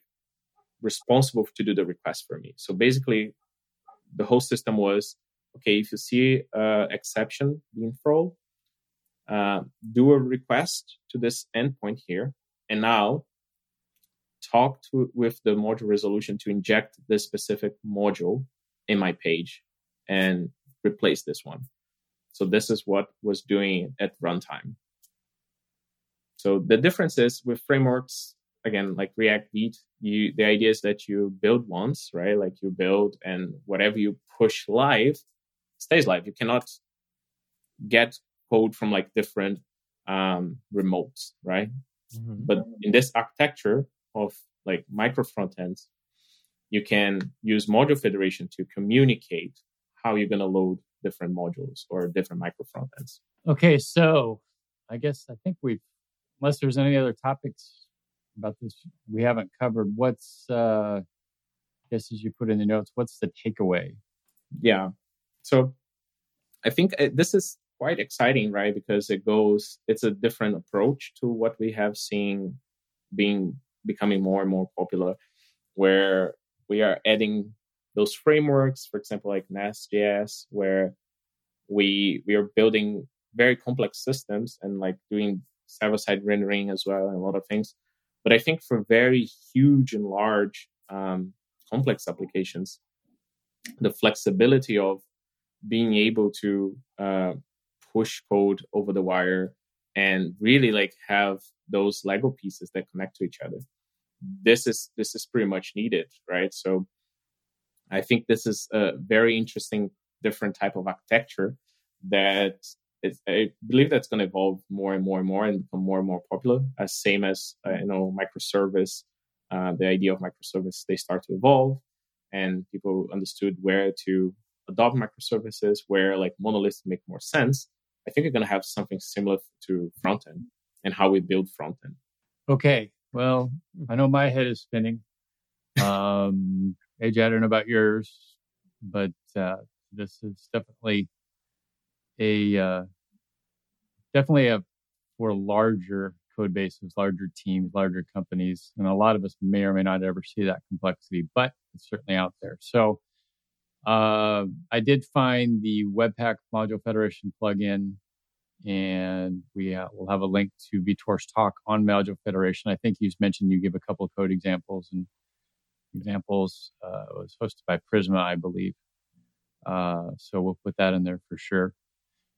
S3: responsible to do the request for me. So basically the whole system was okay if you see uh, exception being thrown uh, do a request to this endpoint here and now talk to with the module resolution to inject this specific module in my page and replace this one. So this is what was doing at runtime. So the difference is with frameworks, again, like React Vite, you, the idea is that you build once, right? Like you build and whatever you push live stays live. You cannot get code from like different um, remotes, right? Mm-hmm. But in this architecture of like micro front ends, you can use module federation to communicate how you're going to load different modules or different micro front ends.
S1: Okay, so I guess I think we've, unless there's any other topics about this we haven't covered, what's, uh, I guess as you put in the notes, what's the takeaway?
S3: Yeah. So I think uh, this is quite exciting, right? Because it goes, it's a different approach to what we have seen being becoming more and more popular, where we are adding those frameworks, for example, like Next.js, where we we are building very complex systems and like doing server-side rendering as well and a lot of things. But I think for very huge and large um, complex applications, the flexibility of being able to uh, push code over the wire and really like have those Lego pieces that connect to each other. This is this is pretty much needed, right? So I think this is a very interesting, different type of architecture that is, I believe that's going to evolve more and more and more and become more and more popular. As same as uh, you know, microservice, uh, the idea of microservice they start to evolve, and people understood where to adopt microservices, where like monoliths make more sense. I think you're going to have something similar to front end and how we build front end.
S1: Okay, well, I know my head is spinning. Um, AJ, I don't know about yours, but uh, this is definitely a uh, definitely a for larger code bases, larger teams, larger companies, and a lot of us may or may not ever see that complexity, but it's certainly out there. So Uh, I did find the Webpack Module Federation plugin, and we uh, will have a link to Vitor's talk on Module Federation. I think you mentioned you give a couple of code examples and examples. Uh, was hosted by Prisma, I believe. Uh, so we'll put that in there for sure.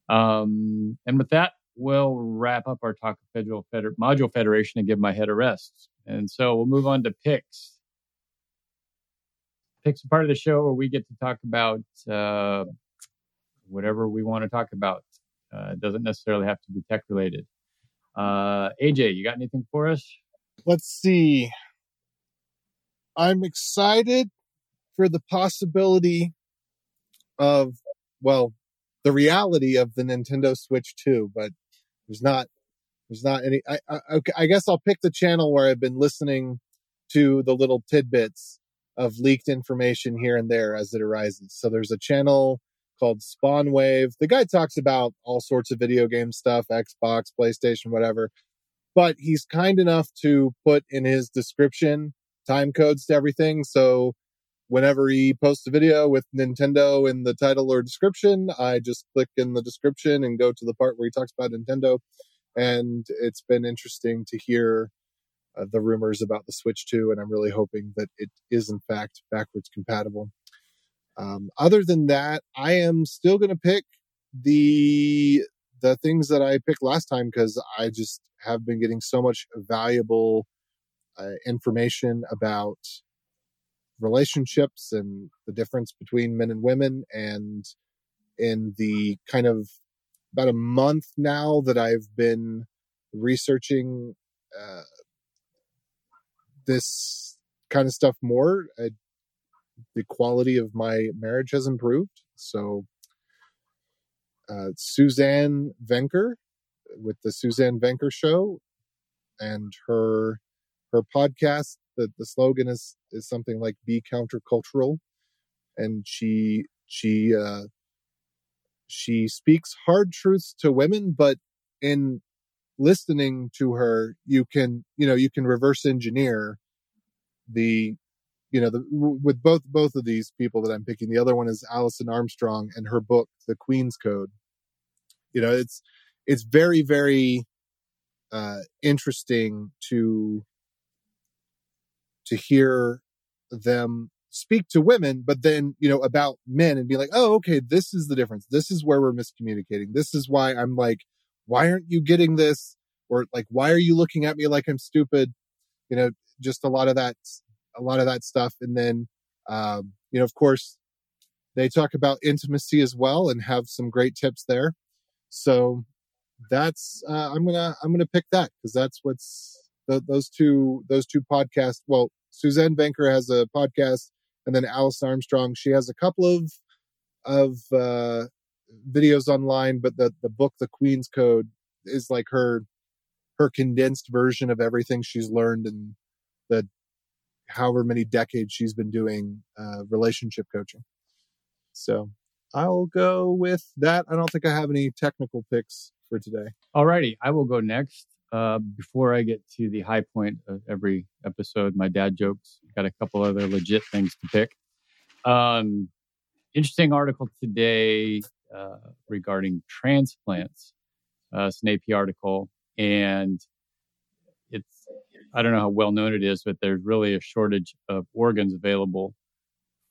S1: Um, and with that, we'll wrap up our talk of Federal Feder- Module Federation and give my head a rest. And so we'll move on to picks. Picks a part of the show where we get to talk about uh, whatever we want to talk about. Uh, it doesn't necessarily have to be tech related. Uh, AJ, you got anything for us?
S2: Let's see. I'm excited for the possibility of, well, the reality of the Nintendo Switch 2, but there's not, there's not any, I, I, I guess I'll pick the channel where I've been listening to the little tidbits of leaked information here and there as it arises. So there's a channel called Spawn Wave. The guy talks about all sorts of video game stuff, Xbox, PlayStation, whatever. But he's kind enough to put in his description time codes to everything. So whenever he posts a video with Nintendo in the title or description, I just click in the description and go to the part where he talks about Nintendo. And it's been interesting to hear uh, the rumors about the Switch 2, and I'm really hoping that it is in fact backwards compatible. Um, other than that, I am still going to pick the the things that I picked last time because I just have been getting so much valuable uh, information about relationships and the difference between men and women. And in the kind of about a month now that I've been researching uh, this kind of stuff more, uh, the quality of my marriage has improved. So, uh, Suzanne Venker with the Suzanne Venker Show and her her podcast the, the slogan is is something like be countercultural and she she uh she speaks hard truths to women but in listening to her you can you know you can reverse engineer the you know the with both both of these people that i'm picking the other one is alison armstrong and her book the queen's code you know it's it's very very uh interesting to to hear them speak to women, but then, you know, about men and be like, oh, okay, this is the difference. This is where we're miscommunicating. This is why I'm like, why aren't you getting this? Or like, why are you looking at me like I'm stupid? You know, just a lot of that, a lot of that stuff. And then, um, you know, of course, they talk about intimacy as well and have some great tips there. So that's, uh, I'm gonna, I'm gonna pick that because that's what's, the, those two, those two podcasts. Well, Suzanne Venker has a podcast, and then Alice Armstrong. She has a couple of of uh, videos online, but the the book, The Queen's Code, is like her her condensed version of everything she's learned in the however many decades she's been doing uh, relationship coaching. So I'll go with that. I don't think I have any technical picks for today.
S1: Alrighty, I will go next. Uh, before I get to the high point of every episode, my dad jokes. Got a couple other legit things to pick. Um, interesting article today uh, regarding transplants. Uh, it's an AP article, and it's I don't know how well known it is, but there's really a shortage of organs available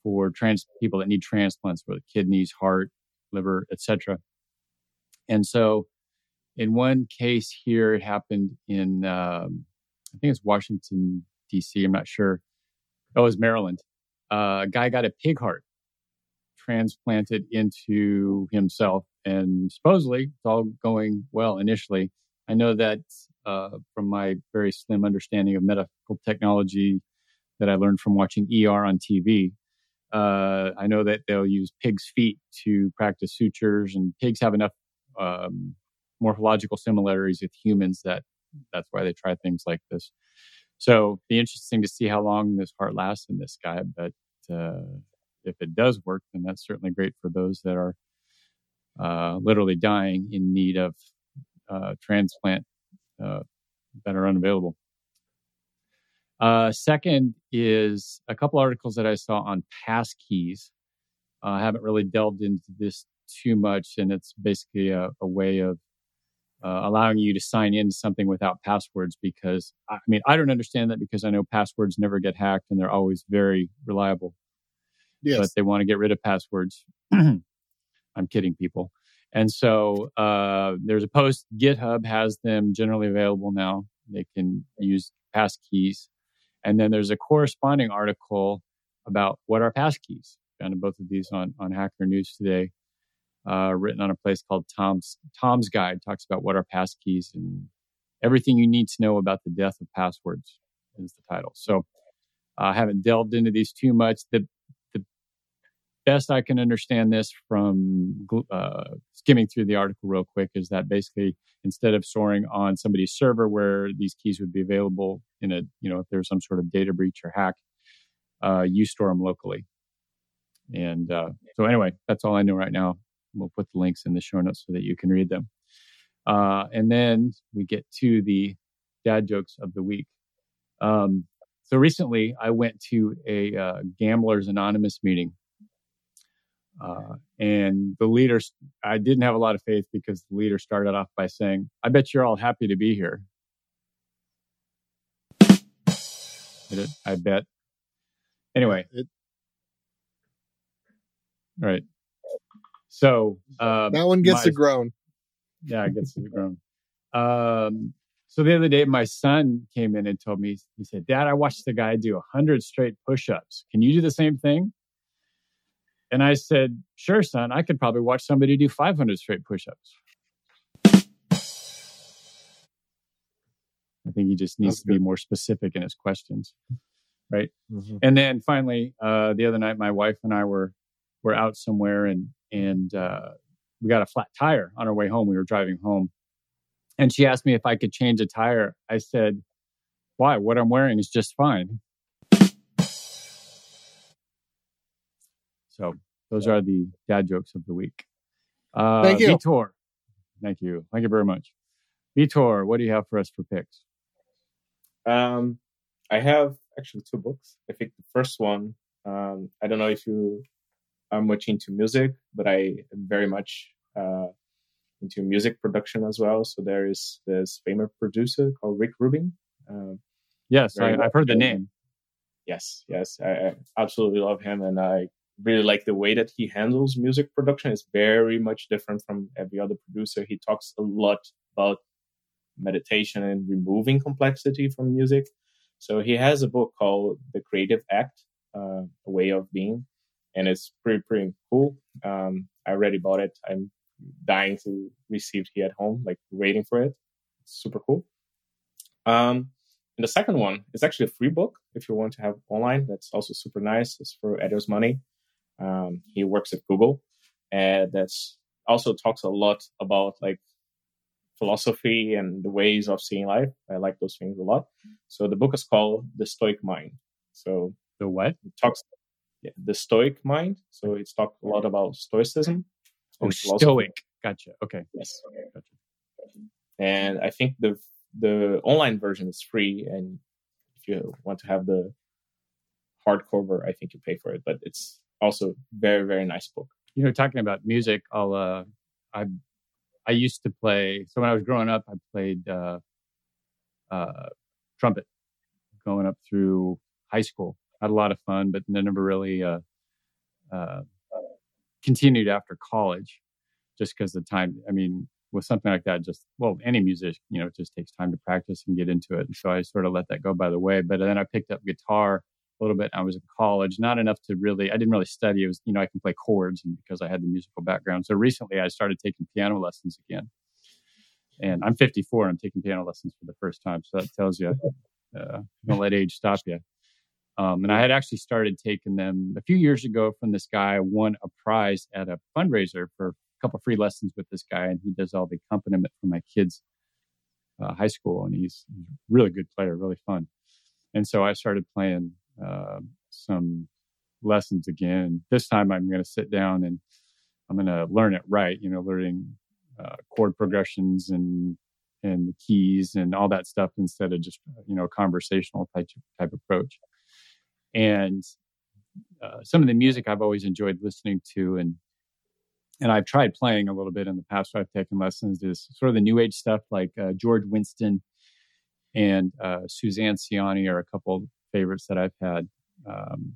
S1: for trans people that need transplants, for the kidneys, heart, liver, etc. And so in one case here, it happened in, um, I think it's Washington, D.C. I'm not sure. Oh, it was Maryland. Uh, a guy got a pig heart transplanted into himself, and supposedly it's all going well initially. I know that uh, from my very slim understanding of medical technology that I learned from watching ER on TV. Uh, I know that they'll use pigs' feet to practice sutures, and pigs have enough um, morphological similarities with humans that that's why they try things like this. So be interesting to see how long this heart lasts in this guy. But uh, if it does work, then that's certainly great for those that are uh, literally dying in need of uh, transplant uh, that are unavailable. Uh, second is a couple articles that I saw on passkeys. I haven't really delved into this too much, and it's basically a, a way of uh, allowing you to sign into something without passwords. Because I mean, I don't understand that because I know passwords never get hacked and they're always very reliable.
S2: Yes.
S1: But they want to get rid of passwords. I'm kidding, people. And so uh, there's a post. GitHub has them generally available now. They can use passkeys. And then there's a corresponding article about what are passkeys. Found both of these on, on Hacker News today, uh, written on a place called Tom's Tom's Guide. Talks about what are passkeys and everything you need to know about the death of passwords is the title. So I haven't delved into these too much. The best I can understand this from uh, skimming through the article real quick is that basically instead of storing on somebody's server where these keys would be available in a you know if there's some sort of data breach or hack, uh, you store them locally. And uh, so anyway, that's all I know right now. We'll put the links in the show notes so that you can read them. Uh, and then we get to the dad jokes of the week. Um, so recently, I went to a uh, Gamblers Anonymous meeting uh, and the leaders, I didn't have a lot of faith because the leader started off by saying, I bet you're all happy to be here. I bet. Anyway. It, right. So
S2: um, that one gets my, a groan.
S1: Yeah, it gets a groan. Um, so the other day, my son came in and told me, he said, Dad, I watched the guy do 100 straight push ups. Can you do the same thing? And I said, Sure, son, I could probably watch somebody do 500 straight push ups. I think he just needs That's to good. be more specific in his questions. Right. Mm-hmm. And then finally, uh, the other night, my wife and I were, were out somewhere and, and, uh, we got a flat tire on our way home. We were driving home and she asked me if I could change a tire. I said, why? What I'm wearing is just fine. So those are the dad jokes of the week.
S2: Uh, Thank you.
S1: Vitor. Thank you. Thank you very much. Vitor, what do you have for us for picks?
S3: Um, I have actually two books. I think the first one, um, I don't know if you are much into music, but I am very much uh, into music production as well. So there is this famous producer called Rick Rubin.
S1: Um, yes, I, have heard the name.
S3: Yes, yes, I, I, absolutely love him, and I really like the way that he handles music production. is very much different from every other producer. He talks a lot about meditation and removing complexity from music. So he has a book called The Creative Act, uh, A Way of Being, and it's pretty pretty cool. Um, I already bought it. I'm dying to receive it here at home, like waiting for it. It's super cool. Um, and the second one is actually a free book if you want to have online. That's also super nice. It's for Edo's money. Um, he works at Google, and that's also talks a lot about like philosophy and the ways of seeing life. I like those things a lot. So the book is called The Stoic Mind. So
S1: the what?
S3: It talks yeah, the Stoic Mind. So it's talked a lot about Stoicism.
S1: Oh, Stoic. Gotcha. Okay.
S3: Yes. Gotcha. And I think the the online version is free, and if you want to have the hardcover, I think you pay for it. But it's also very very nice book.
S1: You know, talking about music, I'll uh, I I used to play. So when I was growing up, I played uh, uh, trumpet, going up through high school. Had a lot of fun, but never really uh, uh, continued after college, just because the time. I mean, with something like that, just well, any music, you know, it just takes time to practice and get into it. And so I sort of let that go by the way. But then I picked up guitar a little bit. I was in college, not enough to really, I didn't really study. It was, you know, I can play chords and because I had the musical background. So recently I started taking piano lessons again. And I'm 54 and I'm taking piano lessons for the first time. So that tells you, uh, don't let age stop you. Um, and I had actually started taking them a few years ago from this guy. Won a prize at a fundraiser for a couple free lessons with this guy, and he does all the accompaniment for my kids' uh, high school. And he's a really good player, really fun. And so I started playing uh, some lessons again. This time I'm going to sit down and I'm going to learn it right, you know, learning uh, chord progressions and and the keys and all that stuff instead of just you know conversational type type approach. And uh, some of the music I've always enjoyed listening to, and and I've tried playing a little bit in the past. I've taken lessons is sort of the new age stuff, like uh, George Winston and uh, Suzanne Ciani are a couple favorites that I've had. Um,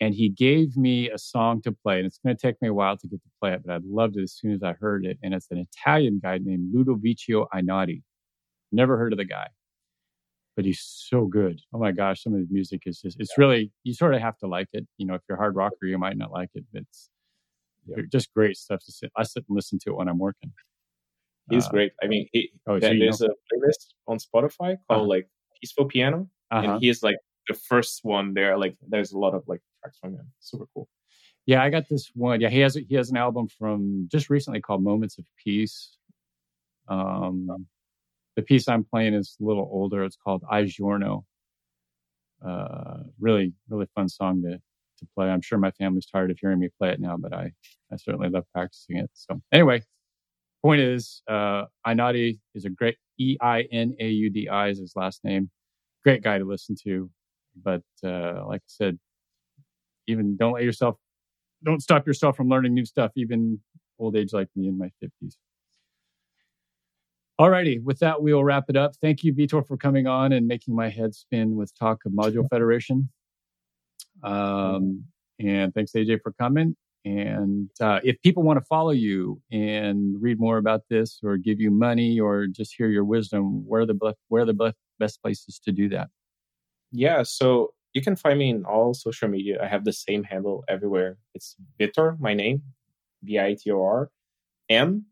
S1: and he gave me a song to play, and it's going to take me a while to get to play it, but I loved it as soon as I heard it. And it's an Italian guy named Ludovico Einaudi. Never heard of the guy, but he's so good. Oh my gosh, some of his music is just, it's really, you sort of have to like it. You know, if you're a hard rocker, you might not like it, but it's yeah. just great stuff to sit. I sit and listen to it when I'm working.
S3: He's uh, great. I mean, he, oh, so there's know? a playlist on Spotify called uh-huh. like Peaceful Piano, uh-huh. and he's like the first one there. Like, there's a lot of like tracks from him. Super cool.
S1: Yeah, I got this one. Yeah, he has he has an album from just recently called Moments of Peace. Um, the piece I'm playing is a little older. It's called I Giorno. Uh, really, really fun song to to play. I'm sure my family's tired of hearing me play it now, but I I certainly love practicing it. So anyway, point is, uh, Einaudi is a great E I N A U D I is his last name. Great guy to listen to, but uh, like I said, even don't let yourself don't stop yourself from learning new stuff, even old age like me in my fifties. Alrighty, with that, we will wrap it up. Thank you, Vitor, for coming on and making my head spin with talk of Module Federation. Um, and thanks, AJ, for coming. And uh, if people want to follow you and read more about this, or give you money, or just hear your wisdom, where the where the best places to do that?
S3: Yeah, so you can find me in all social media. I have the same handle everywhere. It's Vitor, my name, V I T O R, M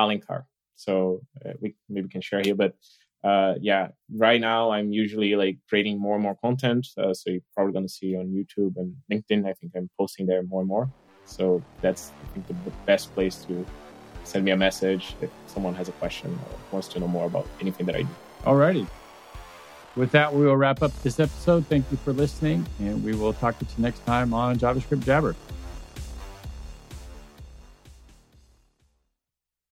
S3: Alencar. So uh, we maybe can share here, but uh, yeah, right now I'm usually like creating more and more content. Uh, so you're probably going to see on YouTube and LinkedIn. I think I'm posting there more and more. So that's I think the, the best place to send me a message if someone has a question or wants to know more about anything that I do.
S1: Alrighty. With that, we will wrap up this episode. Thank you for listening, and we will talk to you next time on JavaScript Jabber.